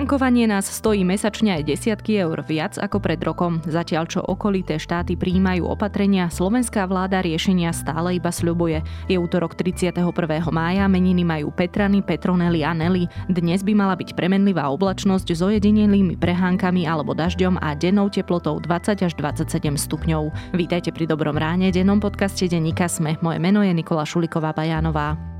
Tankovanie nás stojí mesačne aj desiatky eur viac ako pred rokom. Zatiaľ čo okolité štáty príjmajú opatrenia, slovenská vláda riešenia stále iba sľubuje. Je útorok 31. mája, meniny majú Petrany, Petronely a Nelly. Dnes by mala byť premenlivá oblačnosť s ojedinelými prehánkami alebo dažďom a dennou teplotou 20 až 27 stupňov. Vítajte pri Dobrom ráne, dennom podcaste Denika Sme. Moje meno je Nikola Šuliková-Bajánová.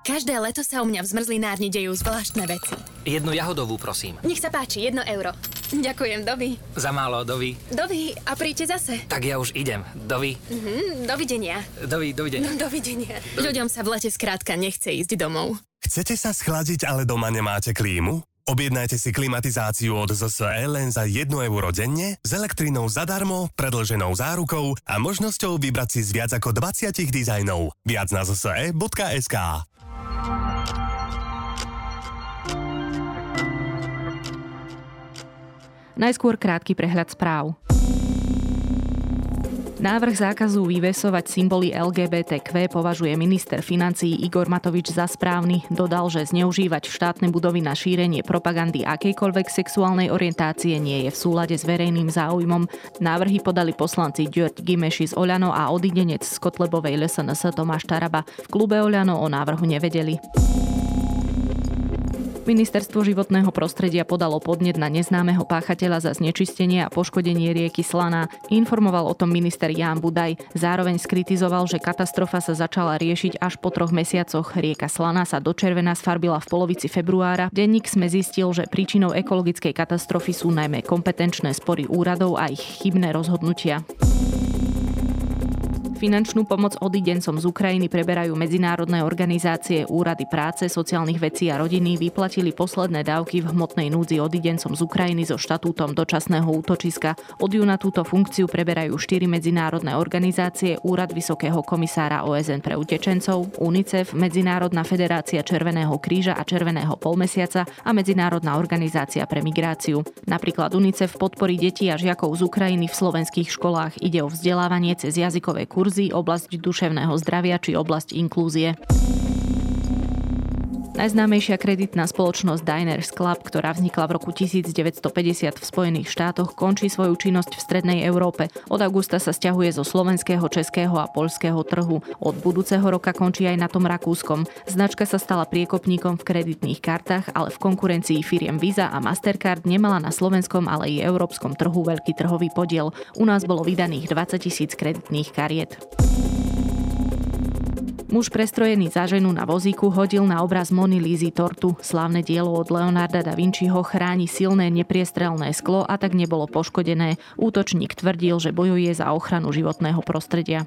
Každé leto sa u mňa v zmrzlinárni dejú zvláštne veci. Jednu jahodovú, prosím. Nech sa páči, jedno euro. Ďakujem, Dovi. Za málo, Dovi. Dovi, a príďte zase. Tak ja už idem. Dovi. Mhm, dovidenia. Dovi, dovidenia. No, dovidenia. Ľuďom sa v lete skrátka nechce ísť domov. Chcete sa schladiť, ale doma nemáte klímu? Objednajte si klimatizáciu od ZSE len za 1 euro denne, s elektrinou zadarmo, predlženou zárukou a možnosťou vybrať si z viac ako 20 dizajnov. Viac na zse.sk Najskôr krátky prehľad správ. Návrh zákazu vyvesovať symboly LGBTQ považuje minister financií Igor Matovič za správny. Dodal, že zneužívať štátne budovy na šírenie propagandy akejkoľvek sexuálnej orientácie nie je v súlade s verejným záujmom. Návrhy podali poslanci Ďurt Gimeši z Oľano a odidenec z Kotlebovej LSNS Tomáš Taraba. V klube Oľano o návrhu nevedeli. Ministerstvo životného prostredia podalo podnet na neznámeho páchateľa za znečistenie a poškodenie rieky Slana. Informoval o tom minister Ján Budaj. Zároveň skritizoval, že katastrofa sa začala riešiť až po troch mesiacoch. Rieka Slana sa do červená sfarbila v polovici februára. Denník sme zistil, že príčinou ekologickej katastrofy sú najmä kompetenčné spory úradov a ich chybné rozhodnutia. Finančnú pomoc odidencom z Ukrajiny preberajú medzinárodné organizácie, úrady práce, sociálnych vecí a rodiny vyplatili posledné dávky v hmotnej núdzi odidencom z Ukrajiny so štatútom dočasného útočiska. Od júna túto funkciu preberajú štyri medzinárodné organizácie, Úrad Vysokého komisára OSN pre utečencov, UNICEF, Medzinárodná federácia Červeného kríža a Červeného polmesiaca a Medzinárodná organizácia pre migráciu. Napríklad UNICEF podporí detí a žiakov z Ukrajiny v slovenských školách. Ide o vzdelávanie cez jazykové kurzy kurzy, oblasť duševného zdravia či oblasť inklúzie. Najznámejšia kreditná spoločnosť Diners Club, ktorá vznikla v roku 1950 v Spojených štátoch, končí svoju činnosť v strednej Európe. Od augusta sa stiahuje zo slovenského, českého a poľského trhu. Od budúceho roka končí aj na tom rakúskom. Značka sa stala priekopníkom v kreditných kartách, ale v konkurencii firiem Visa a Mastercard nemala na slovenskom, ale i európskom trhu veľký trhový podiel. U nás bolo vydaných 20 tisíc kreditných kariet. Muž prestrojený za ženu na vozíku hodil na obraz Mony Lízy tortu. Slávne dielo od Leonarda da Vinciho chráni silné nepriestrelné sklo a tak nebolo poškodené. Útočník tvrdil, že bojuje za ochranu životného prostredia.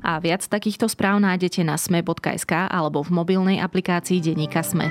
A viac takýchto správ nájdete na sme.sk alebo v mobilnej aplikácii Deníka Sme.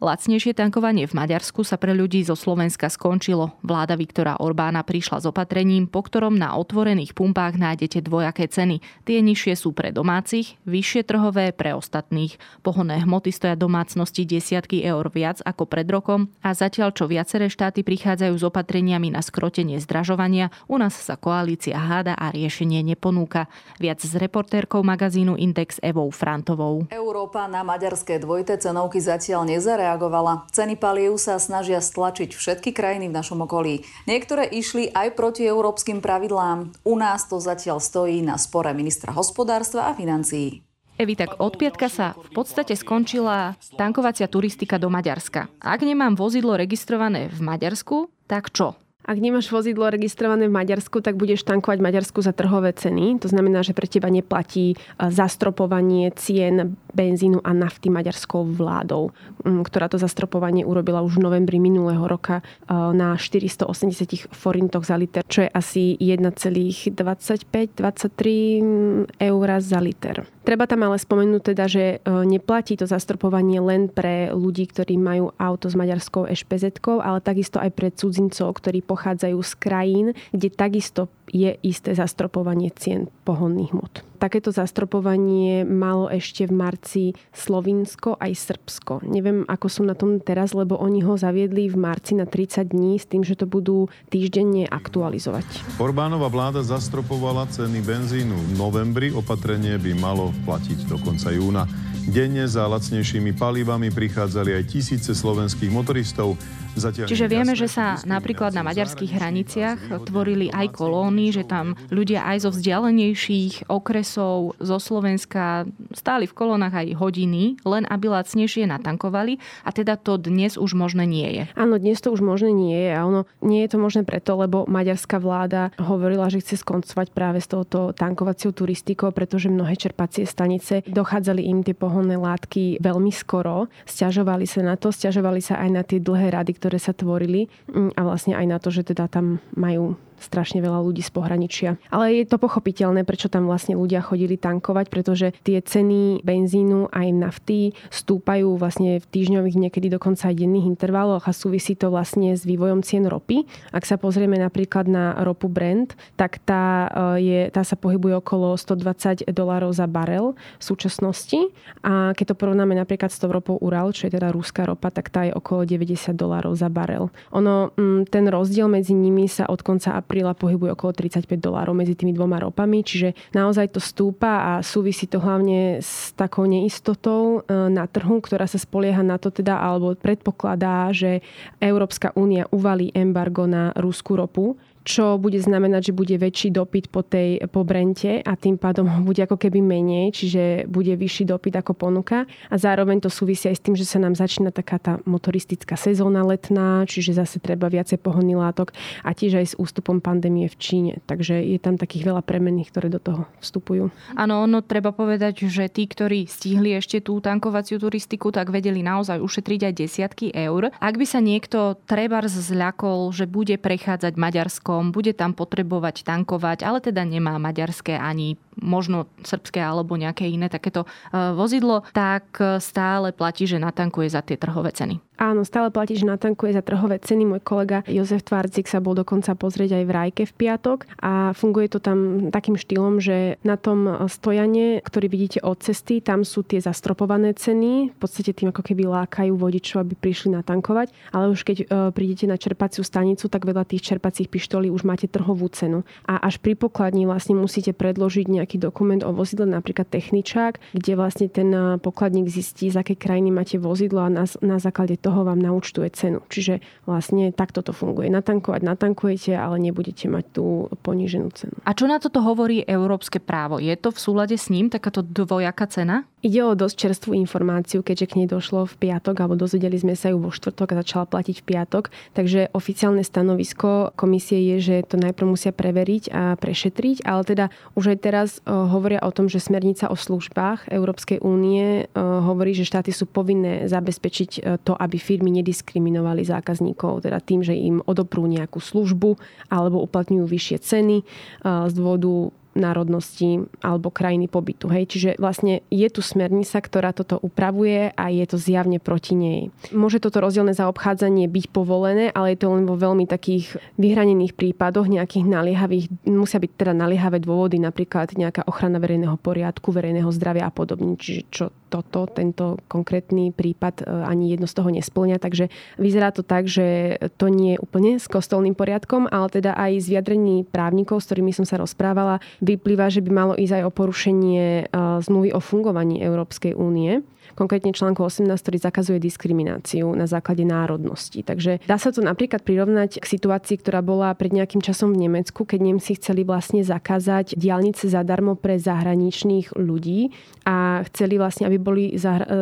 Lacnejšie tankovanie v Maďarsku sa pre ľudí zo Slovenska skončilo. Vláda Viktora Orbána prišla s opatrením, po ktorom na otvorených pumpách nájdete dvojaké ceny. Tie nižšie sú pre domácich, vyššie trhové pre ostatných. Pohonné hmoty stoja domácnosti desiatky eur viac ako pred rokom a zatiaľ čo viaceré štáty prichádzajú s opatreniami na skrotenie zdražovania, u nás sa koalícia háda a riešenie neponúka. Viac s reportérkou magazínu Index Evou Frantovou. Európa na maďarské dvojité cenovky zatiaľ nezareagovala reagovala. Ceny paliev sa snažia stlačiť všetky krajiny v našom okolí. Niektoré išli aj proti európskym pravidlám. U nás to zatiaľ stojí na spore ministra hospodárstva a financií. Evi, tak od piatka sa v podstate skončila tankovacia turistika do Maďarska. Ak nemám vozidlo registrované v Maďarsku, tak čo? Ak nemáš vozidlo registrované v Maďarsku, tak budeš tankovať Maďarsku za trhové ceny. To znamená, že pre teba neplatí e, zastropovanie cien benzínu a nafty maďarskou vládou, ktorá to zastropovanie urobila už v novembri minulého roka e, na 480 forintoch za liter, čo je asi 1,25-23 eur za liter. Treba tam ale spomenúť teda, že e, neplatí to zastropovanie len pre ľudí, ktorí majú auto s maďarskou ešpz ale takisto aj pre cudzincov, ktorí pochádzajú z krajín, kde takisto je isté zastropovanie cien pohonných hmot. Takéto zastropovanie malo ešte v marci Slovinsko aj Srbsko. Neviem, ako sú na tom teraz, lebo oni ho zaviedli v marci na 30 dní s tým, že to budú týždenne aktualizovať. Orbánova vláda zastropovala ceny benzínu v novembri. Opatrenie by malo platiť do konca júna. Denne za lacnejšími palivami prichádzali aj tisíce slovenských motoristov. Zatiaľ Čiže vieme, že sa napríklad na maďarských hraniciach tvorili aj kolóny, že tam ľudia aj zo vzdialenejších okresov zo Slovenska stáli v kolónach aj hodiny, len aby lacnejšie natankovali a teda to dnes už možné nie je. Áno, dnes to už možné nie je a ono nie je to možné preto, lebo maďarská vláda hovorila, že chce skoncovať práve s touto tankovacou turistikou, pretože mnohé čerpacie stanice dochádzali im tie pohonné látky veľmi skoro. Sťažovali sa na to, sťažovali sa aj na tie dlhé rady, ktoré sa tvorili mm, a vlastne aj na to, že teda tam majú strašne veľa ľudí z pohraničia. Ale je to pochopiteľné, prečo tam vlastne ľudia chodili tankovať, pretože tie ceny benzínu aj nafty stúpajú vlastne v týždňových, niekedy dokonca aj denných intervaloch a súvisí to vlastne s vývojom cien ropy. Ak sa pozrieme napríklad na ropu Brent, tak tá, e, je, tá sa pohybuje okolo 120 dolárov za barel v súčasnosti a keď to porovnáme napríklad s tou ropou Ural, čo je teda rúska ropa, tak tá je okolo 90 dolárov za barel. Ono, mm, ten rozdiel medzi nimi sa od konca apríla pohybuje okolo 35 dolárov medzi tými dvoma ropami, čiže naozaj to stúpa a súvisí to hlavne s takou neistotou e, na trhu, ktorá sa spolieha na to teda, alebo predpokladá, že Európska únia uvalí embargo na rúskú ropu čo bude znamenať, že bude väčší dopyt po tej po Brente a tým pádom ho bude ako keby menej, čiže bude vyšší dopyt ako ponuka. A zároveň to súvisí aj s tým, že sa nám začína taká tá motoristická sezóna letná, čiže zase treba viacej pohonný látok a tiež aj s ústupom pandémie v Číne. Takže je tam takých veľa premenných, ktoré do toho vstupujú. Áno, ono treba povedať, že tí, ktorí stihli ešte tú tankovaciu turistiku, tak vedeli naozaj ušetriť aj desiatky eur. Ak by sa niekto trebárs zľakol, že bude prechádzať Maďarsko Maďarskom, bude tam potrebovať tankovať, ale teda nemá maďarské ani možno srbské alebo nejaké iné takéto e, vozidlo, tak stále platí, že natankuje za tie trhové ceny. Áno, stále platí, že natankuje za trhové ceny. Môj kolega Jozef Tvarcik sa bol dokonca pozrieť aj v Rajke v piatok a funguje to tam takým štýlom, že na tom stojane, ktorý vidíte od cesty, tam sú tie zastropované ceny. V podstate tým ako keby lákajú vodičov, aby prišli natankovať. Ale už keď e, prídete na čerpaciu stanicu, tak veľa tých čerpacích pištolí už máte trhovú cenu. A až pri pokladni vlastne musíte predložiť nejaký dokument o vozidle, napríklad techničák, kde vlastne ten e, pokladník zistí, z akej krajiny máte vozidlo a na, na základe toho vám naučtuje cenu. Čiže vlastne takto to funguje. Natankovať natankujete, ale nebudete mať tú poníženú cenu. A čo na toto hovorí európske právo? Je to v súlade s ním takáto dvojaká cena? Ide o dosť čerstvú informáciu, keďže k nej došlo v piatok, alebo dozvedeli sme sa ju vo štvrtok a začala platiť v piatok. Takže oficiálne stanovisko komisie je, že to najprv musia preveriť a prešetriť, ale teda už aj teraz hovoria o tom, že smernica o službách Európskej únie hovorí, že štáty sú povinné zabezpečiť to, aby firmy nediskriminovali zákazníkov, teda tým, že im odoprú nejakú službu alebo uplatňujú vyššie ceny z dôvodu národnosti alebo krajiny pobytu. Hej? Čiže vlastne je tu smernica, ktorá toto upravuje a je to zjavne proti nej. Môže toto rozdielne zaobchádzanie byť povolené, ale je to len vo veľmi takých vyhranených prípadoch, nejakých naliehavých, musia byť teda naliehavé dôvody, napríklad nejaká ochrana verejného poriadku, verejného zdravia a podobne. Čiže čo toto, tento konkrétny prípad e, ani jedno z toho nesplňa. Takže vyzerá to tak, že to nie je úplne s kostolným poriadkom, ale teda aj z vyjadrení právnikov, s ktorými som sa rozprávala, vyplýva, že by malo ísť aj o porušenie e, zmluvy o fungovaní Európskej únie konkrétne článku 18, ktorý zakazuje diskrimináciu na základe národnosti. Takže dá sa to napríklad prirovnať k situácii, ktorá bola pred nejakým časom v Nemecku, keď Nemci chceli vlastne zakázať diálnice zadarmo pre zahraničných ľudí a chceli vlastne, aby boli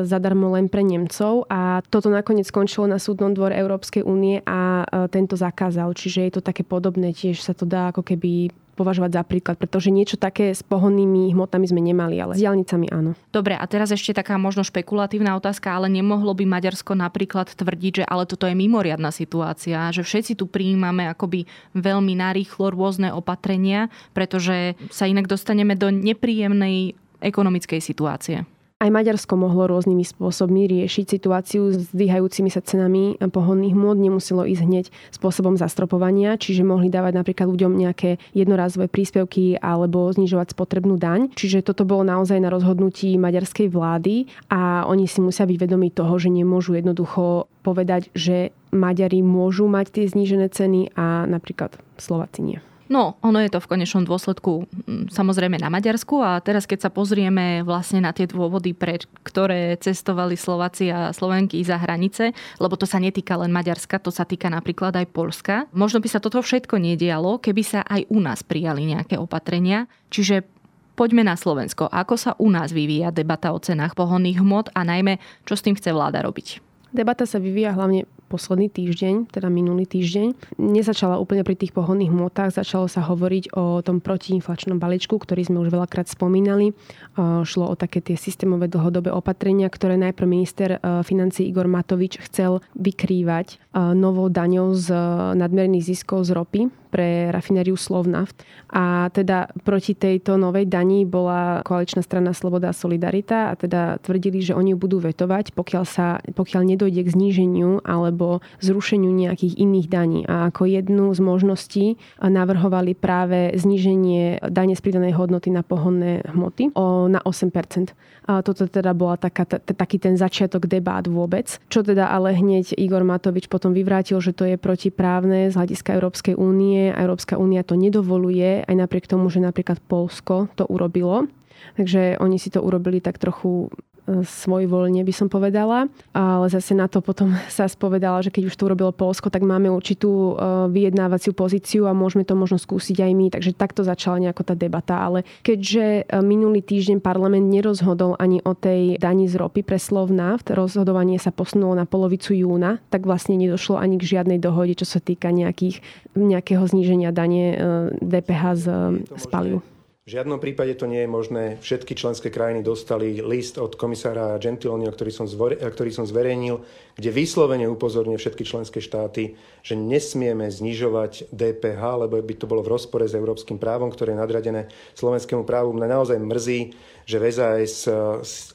zadarmo len pre Nemcov a toto nakoniec skončilo na súdnom dvore Európskej únie a tento zakázal. Čiže je to také podobné, tiež sa to dá ako keby považovať za príklad, pretože niečo také s pohonnými hmotami sme nemali, ale s diálnicami áno. Dobre, a teraz ešte taká možno špekulatívna otázka, ale nemohlo by Maďarsko napríklad tvrdiť, že ale toto je mimoriadná situácia, že všetci tu prijímame akoby veľmi narýchlo rôzne opatrenia, pretože sa inak dostaneme do nepríjemnej ekonomickej situácie. Aj Maďarsko mohlo rôznymi spôsobmi riešiť situáciu s dvíhajúcimi sa cenami pohodných môd. Nemuselo ísť hneď spôsobom zastropovania, čiže mohli dávať napríklad ľuďom nejaké jednorázové príspevky alebo znižovať spotrebnú daň. Čiže toto bolo naozaj na rozhodnutí maďarskej vlády a oni si musia byť vedomi toho, že nemôžu jednoducho povedať, že Maďari môžu mať tie znížené ceny a napríklad Slováci nie. No, ono je to v konečnom dôsledku mm, samozrejme na Maďarsku a teraz keď sa pozrieme vlastne na tie dôvody, pre ktoré cestovali Slováci a Slovenky za hranice, lebo to sa netýka len Maďarska, to sa týka napríklad aj Polska. Možno by sa toto všetko nedialo, keby sa aj u nás prijali nejaké opatrenia. Čiže poďme na Slovensko. Ako sa u nás vyvíja debata o cenách pohonných hmot a najmä, čo s tým chce vláda robiť? Debata sa vyvíja hlavne posledný týždeň, teda minulý týždeň. Nezačala úplne pri tých pohodných hmotách, začalo sa hovoriť o tom protiinflačnom balíčku, ktorý sme už veľakrát spomínali. Šlo o také tie systémové dlhodobé opatrenia, ktoré najprv minister e, financí Igor Matovič chcel vykrývať e, novou daňou z nadmerných ziskov z ropy pre rafinériu Slovnaft. A teda proti tejto novej dani bola koaličná strana Sloboda a Solidarita a teda tvrdili, že oni ju budú vetovať, pokiaľ, sa, pokiaľ nedojde k zníženiu alebo zrušeniu nejakých iných daní. A ako jednu z možností navrhovali práve zníženie dane z pridanej hodnoty na pohonné hmoty o, na 8%. A toto teda bola taká, t- taký ten začiatok debát vôbec. Čo teda ale hneď Igor Matovič potom vyvrátil, že to je protiprávne z hľadiska Európskej únie. Európska únia to nedovoluje, aj napriek tomu, že napríklad Polsko to urobilo. Takže oni si to urobili tak trochu svojvoľne by som povedala. Ale zase na to potom sa spovedala, že keď už to urobilo Polsko, tak máme určitú e, vyjednávaciu pozíciu a môžeme to možno skúsiť aj my. Takže takto začala nejako tá debata. Ale keďže e, minulý týždeň parlament nerozhodol ani o tej dani z ropy pre Slovnaft, rozhodovanie sa posunulo na polovicu júna, tak vlastne nedošlo ani k žiadnej dohode, čo sa týka nejakých, nejakého zníženia dane DPH z, z palivu. V žiadnom prípade to nie je možné. Všetky členské krajiny dostali list od komisára Gentiloni, ktorý som, zvore, ktorý som zverejnil, kde vyslovene upozorňuje všetky členské štáty, že nesmieme znižovať DPH, lebo by to bolo v rozpore s európskym právom, ktoré je nadradené slovenskému právu. Mňa naozaj mrzí, že VZS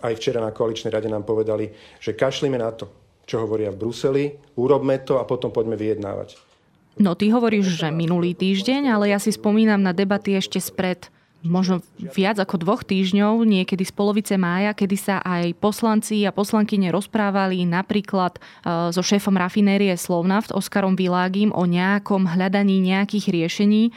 aj včera na koaličnej rade nám povedali, že kašlíme na to, čo hovoria v Bruseli, urobme to a potom poďme vyjednávať. No ty hovoríš, že minulý týždeň, ale ja si spomínam na debaty ešte spred možno viac ako dvoch týždňov, niekedy z polovice mája, kedy sa aj poslanci a poslankyne rozprávali napríklad e, so šéfom rafinérie Slovnaft Oskarom Világim o nejakom hľadaní nejakých riešení,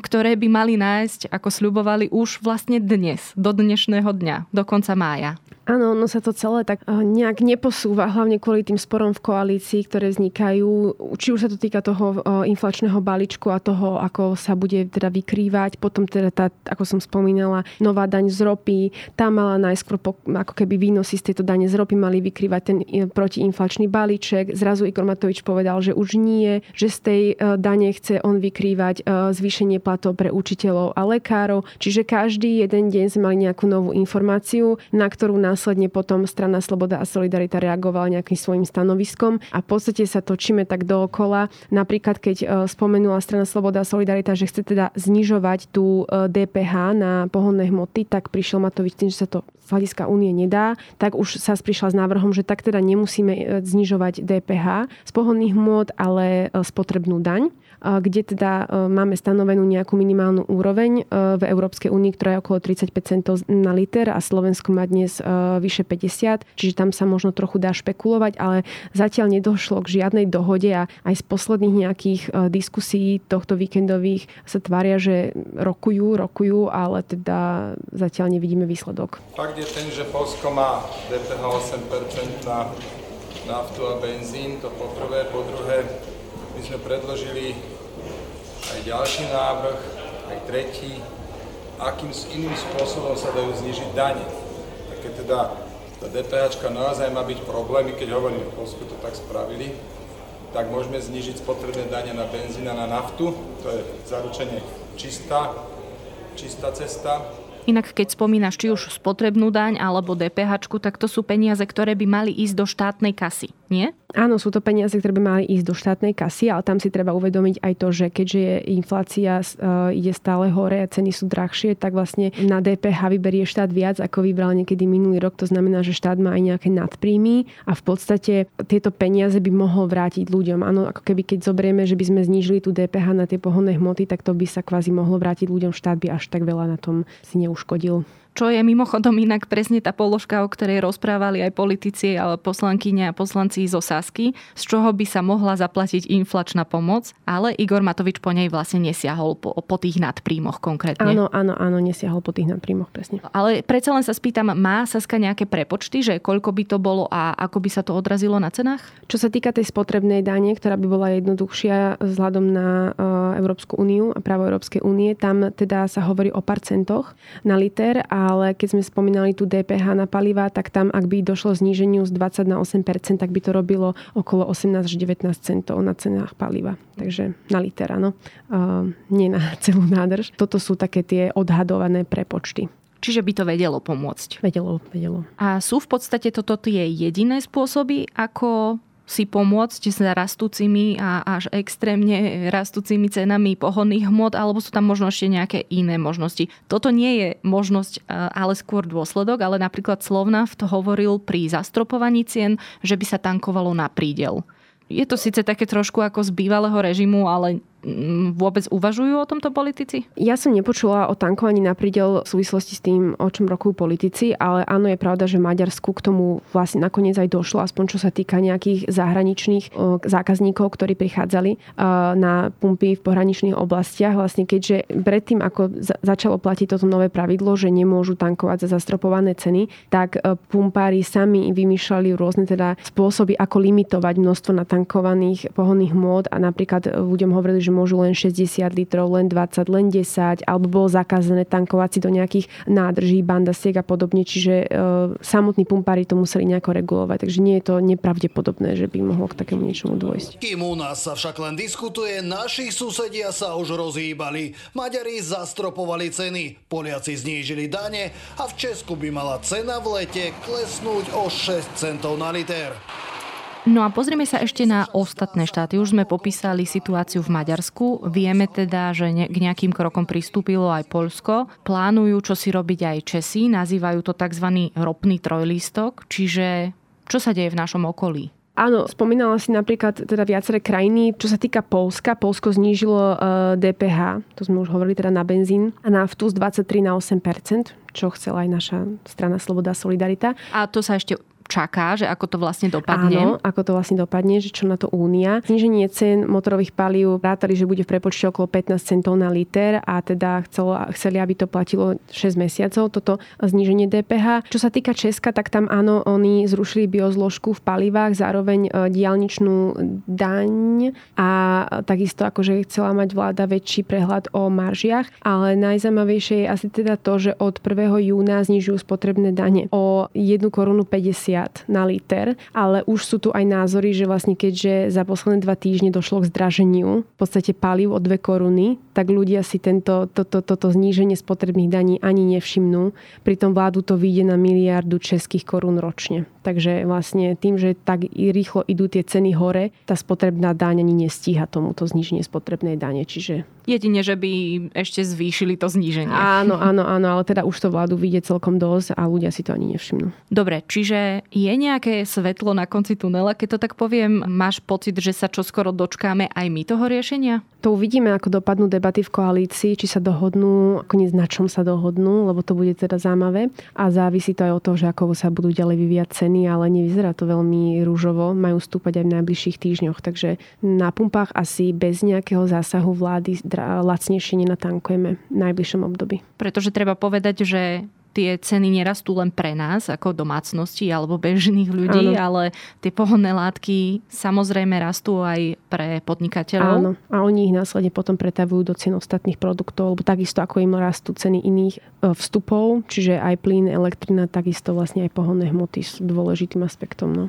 ktoré by mali nájsť, ako sľubovali, už vlastne dnes, do dnešného dňa, do konca mája. Áno, no sa to celé tak eh, nejak neposúva, hlavne kvôli tým sporom v koalícii, ktoré vznikajú. Či už sa to týka toho eh, inflačného balíčku a toho, ako sa bude teda vykrývať. Potom teda tá, ako som spomínala, nová daň z ropy. Tá mala najskôr ako keby výnosy z tejto dane z ropy mali vykrývať ten eh, protiinflačný balíček. Zrazu Igor Matovič povedal, že už nie, že z tej dane chce on vykrývať zvýšenie platov pre učiteľov a lekárov. Čiže každý jeden deň sme mali nejakú novú informáciu, na ktorú nás následne potom strana Sloboda a Solidarita reagovala nejakým svojim stanoviskom a v podstate sa točíme tak dookola. Napríklad, keď e, spomenula strana Sloboda a Solidarita, že chce teda znižovať tú DPH e, na pohonné hmoty, tak prišiel Matovič tým, že sa to z hľadiska únie nedá, tak už sa prišla s návrhom, že tak teda nemusíme e, znižovať DPH z pohonných hmot, ale spotrebnú daň kde teda máme stanovenú nejakú minimálnu úroveň v Európskej únii, ktorá je okolo 35 centov na liter a Slovensko má dnes vyše 50, čiže tam sa možno trochu dá špekulovať, ale zatiaľ nedošlo k žiadnej dohode a aj z posledných nejakých diskusí tohto víkendových sa tvária, že rokujú, rokujú, ale teda zatiaľ nevidíme výsledok. Fakt je ten, že Polsko má DPH 8% na naftu a benzín, to po prvé. Po druhé, my sme predložili aj ďalší návrh, aj tretí, akým iným spôsobom sa dajú znižiť dane. A keď teda tá DPH naozaj má byť problémy, keď hovorím, v Polsku to tak spravili, tak môžeme znižiť spotrebné dane na benzín a na naftu, to je zaručenie čistá, čistá cesta. Inak keď spomínaš či už spotrebnú daň alebo DPH, tak to sú peniaze, ktoré by mali ísť do štátnej kasy, nie? Áno, sú to peniaze, ktoré by mali ísť do štátnej kasy, ale tam si treba uvedomiť aj to, že keďže je inflácia uh, ide stále hore a ceny sú drahšie, tak vlastne na DPH vyberie štát viac, ako vybral niekedy minulý rok. To znamená, že štát má aj nejaké nadpríjmy a v podstate tieto peniaze by mohol vrátiť ľuďom. Áno, ako keby keď zoberieme, že by sme znížili tú DPH na tie pohonné hmoty, tak to by sa kvázi mohlo vrátiť ľuďom. Štát by až tak veľa na tom si neuškodil čo je mimochodom inak presne tá položka, o ktorej rozprávali aj politici, ale poslankyne a poslanci zo Sasky, z čoho by sa mohla zaplatiť inflačná pomoc, ale Igor Matovič po nej vlastne nesiahol po, po tých nadprímoch konkrétne. Áno, áno, áno, nesiahol po tých nadprímoch, presne. Ale predsa len sa spýtam, má Saska nejaké prepočty, že koľko by to bolo a ako by sa to odrazilo na cenách? Čo sa týka tej spotrebnej dane, ktorá by bola jednoduchšia vzhľadom na uh, Európsku úniu a právo Európskej únie, tam teda sa hovorí o centoch na liter a ale keď sme spomínali tú DPH na paliva, tak tam, ak by došlo zníženiu z 20 na 8%, tak by to robilo okolo 18 až 19 centov na cenách paliva. Takže na liter, áno. Uh, nie na celú nádrž. Toto sú také tie odhadované prepočty. Čiže by to vedelo pomôcť. Vedelo, vedelo. A sú v podstate toto tie jediné spôsoby, ako si pomôcť s rastúcimi a až extrémne rastúcimi cenami pohonných hmot, alebo sú tam možno ešte nejaké iné možnosti. Toto nie je možnosť, e, ale skôr dôsledok, ale napríklad Slovnaft hovoril pri zastropovaní cien, že by sa tankovalo na prídel. Je to síce také trošku ako z bývalého režimu, ale vôbec uvažujú o tomto politici? Ja som nepočula o tankovaní na prídel v súvislosti s tým, o čom rokujú politici, ale áno, je pravda, že Maďarsku k tomu vlastne nakoniec aj došlo, aspoň čo sa týka nejakých zahraničných zákazníkov, ktorí prichádzali na pumpy v pohraničných oblastiach. Vlastne keďže predtým, ako začalo platiť toto nové pravidlo, že nemôžu tankovať za zastropované ceny, tak e, pumpári sami vymýšľali rôzne teda spôsoby, ako limitovať množstvo natankovaných pohonných mód a napríklad ľuďom hovorili, že môžu len 60 litrov, len 20, len 10, alebo bolo zakázané tankovať si do nejakých nádrží, bandasiek a podobne, čiže e, samotní pumpári to museli nejako regulovať, takže nie je to nepravdepodobné, že by mohlo k takému niečomu dôjsť. Kým u nás sa však len diskutuje, naši susedia sa už rozhýbali. Maďari zastropovali ceny, Poliaci znížili dane a v Česku by mala cena v lete klesnúť o 6 centov na liter. No a pozrieme sa ešte na ostatné štáty. Už sme popísali situáciu v Maďarsku. Vieme teda, že k nejakým krokom pristúpilo aj Polsko. Plánujú, čo si robiť aj Česi. Nazývajú to tzv. ropný trojlistok. Čiže čo sa deje v našom okolí? Áno, spomínala si napríklad teda viaceré krajiny. Čo sa týka Polska, Polsko znížilo DPH, e, to sme už hovorili teda na benzín, a naftu z 23 na 8% čo chcela aj naša strana Sloboda a Solidarita. A to sa ešte čaká, že ako to vlastne dopadne. Áno, ako to vlastne dopadne, že čo na to únia. Zníženie cien motorových palív rátali, že bude v prepočte okolo 15 centov na liter a teda chcelo, chceli, aby to platilo 6 mesiacov, toto zníženie DPH. Čo sa týka Česka, tak tam áno, oni zrušili biozložku v palivách, zároveň e, diálničnú daň a takisto akože chcela mať vláda väčší prehľad o maržiach, ale najzaujímavejšie je asi teda to, že od 1. júna znižujú spotrebné dane o 1 korunu 50 na liter, ale už sú tu aj názory, že vlastne keďže za posledné dva týždne došlo k zdraženiu v podstate palív o 2 koruny, tak ľudia si tento, toto, toto zníženie spotrebných daní ani nevšimnú. Pritom vládu to vyjde na miliardu českých korún ročne. Takže vlastne tým, že tak rýchlo idú tie ceny hore, tá spotrebná daň ani nestíha tomuto zníženie spotrebnej dane. Čiže Jedine, že by ešte zvýšili to zníženie. Áno, áno, áno, ale teda už to vládu vidie celkom dosť a ľudia si to ani nevšimnú. Dobre, čiže je nejaké svetlo na konci tunela, keď to tak poviem? Máš pocit, že sa čoskoro dočkáme aj my toho riešenia? To uvidíme, ako dopadnú debaty v koalícii, či sa dohodnú, ako na čom sa dohodnú, lebo to bude teda zaujímavé. A závisí to aj od toho, že ako sa budú ďalej vyvíjať ceny, ale nevyzerá to veľmi rúžovo. Majú stúpať aj v najbližších týždňoch. Takže na pumpách asi bez nejakého zásahu vlády lacnejšie nenatankujeme v najbližšom období. Pretože treba povedať, že tie ceny nerastú len pre nás ako domácnosti alebo bežných ľudí, Áno. ale tie pohonné látky samozrejme rastú aj pre podnikateľov. Áno. A oni ich následne potom pretavujú do cien ostatných produktov, lebo takisto ako im rastú ceny iných e, vstupov, čiže aj plyn, elektrina, takisto vlastne aj pohonné hmoty sú dôležitým aspektom. No.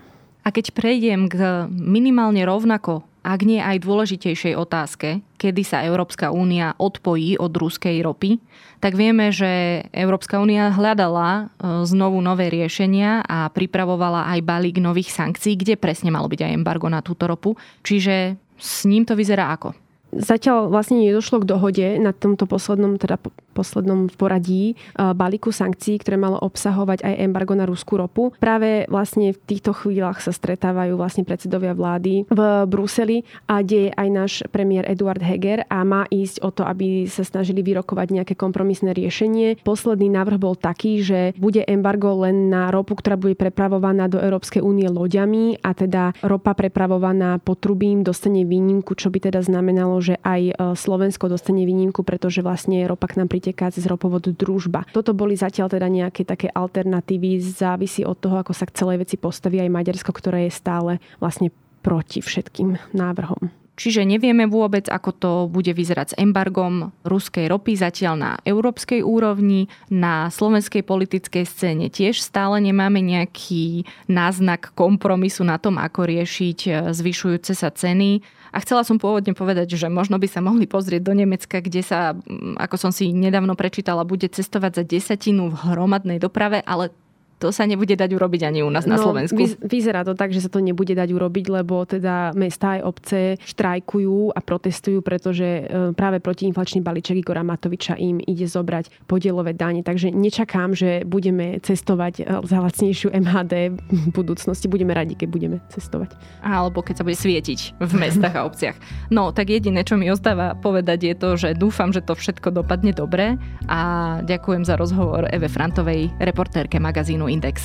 A keď prejdem k minimálne rovnako ak nie aj dôležitejšej otázke, kedy sa Európska únia odpojí od ruskej ropy, tak vieme, že Európska únia hľadala e, znovu nové riešenia a pripravovala aj balík nových sankcií, kde presne malo byť aj embargo na túto ropu. Čiže s ním to vyzerá ako? Zatiaľ vlastne nedošlo k dohode na tomto poslednom, teda poslednom poradí balíku sankcií, ktoré malo obsahovať aj embargo na ruskú ropu. Práve vlastne v týchto chvíľach sa stretávajú vlastne predsedovia vlády v Bruseli a kde je aj náš premiér Eduard Heger a má ísť o to, aby sa snažili vyrokovať nejaké kompromisné riešenie. Posledný návrh bol taký, že bude embargo len na ropu, ktorá bude prepravovaná do Európskej únie loďami a teda ropa prepravovaná potrubím dostane výnimku, čo by teda znamenalo, že aj e, Slovensko dostane výnimku, pretože vlastne ropa k nám priteká cez ropovodu družba. Toto boli zatiaľ teda nejaké také alternatívy, závisí od toho, ako sa k celej veci postaví aj Maďarsko, ktoré je stále vlastne proti všetkým návrhom. Čiže nevieme vôbec, ako to bude vyzerať s embargom ruskej ropy zatiaľ na európskej úrovni. Na slovenskej politickej scéne tiež stále nemáme nejaký náznak kompromisu na tom, ako riešiť e, zvyšujúce sa ceny. A chcela som pôvodne povedať, že možno by sa mohli pozrieť do Nemecka, kde sa, ako som si nedávno prečítala, bude cestovať za desatinu v hromadnej doprave, ale to sa nebude dať urobiť ani u nás no, na Slovensku. Vyzerá to tak, že sa to nebude dať urobiť, lebo teda mesta aj obce štrajkujú a protestujú, pretože e, práve protiinflačný balíček Igora Matoviča im ide zobrať podielové dane. Takže nečakám, že budeme cestovať e, za lacnejšiu MHD v budúcnosti. Budeme radi, keď budeme cestovať. Alebo keď sa bude svietiť v mestách a obciach. No, tak jediné, čo mi ostáva povedať, je to, že dúfam, že to všetko dopadne dobre a ďakujem za rozhovor Eve Frantovej, reportérke magazínu magazínu Index.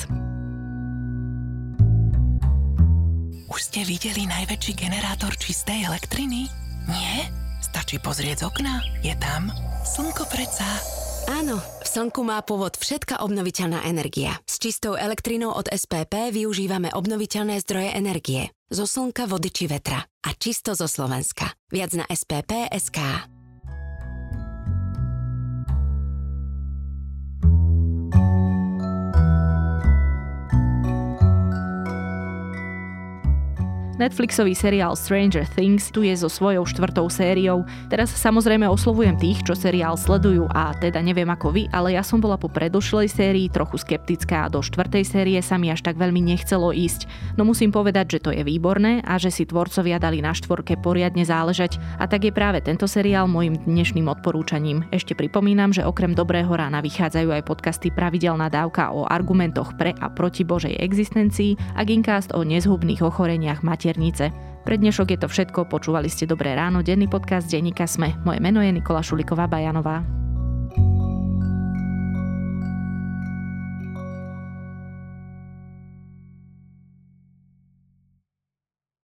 Už ste videli najväčší generátor čistej elektriny? Nie? Stačí pozrieť z okna. Je tam slnko predsa. Áno, v slnku má pôvod všetka obnoviteľná energia. S čistou elektrinou od SPP využívame obnoviteľné zdroje energie. Zo slnka, vody či vetra. A čisto zo Slovenska. Viac na SPP.sk. Netflixový seriál Stranger Things tu je so svojou štvrtou sériou. Teraz samozrejme oslovujem tých, čo seriál sledujú a teda neviem ako vy, ale ja som bola po predošlej sérii trochu skeptická a do štvrtej série sa mi až tak veľmi nechcelo ísť. No musím povedať, že to je výborné a že si tvorcovia dali na štvorke poriadne záležať a tak je práve tento seriál môjim dnešným odporúčaním. Ešte pripomínam, že okrem Dobrého rána vychádzajú aj podcasty Pravidelná dávka o argumentoch pre a proti Božej existencii a Gincast o nezhubných ochoreniach mater maternice. Pre dnešok je to všetko, počúvali ste Dobré ráno, denný podcast denníka Sme. Moje meno je Nikola Šuliková Bajanová.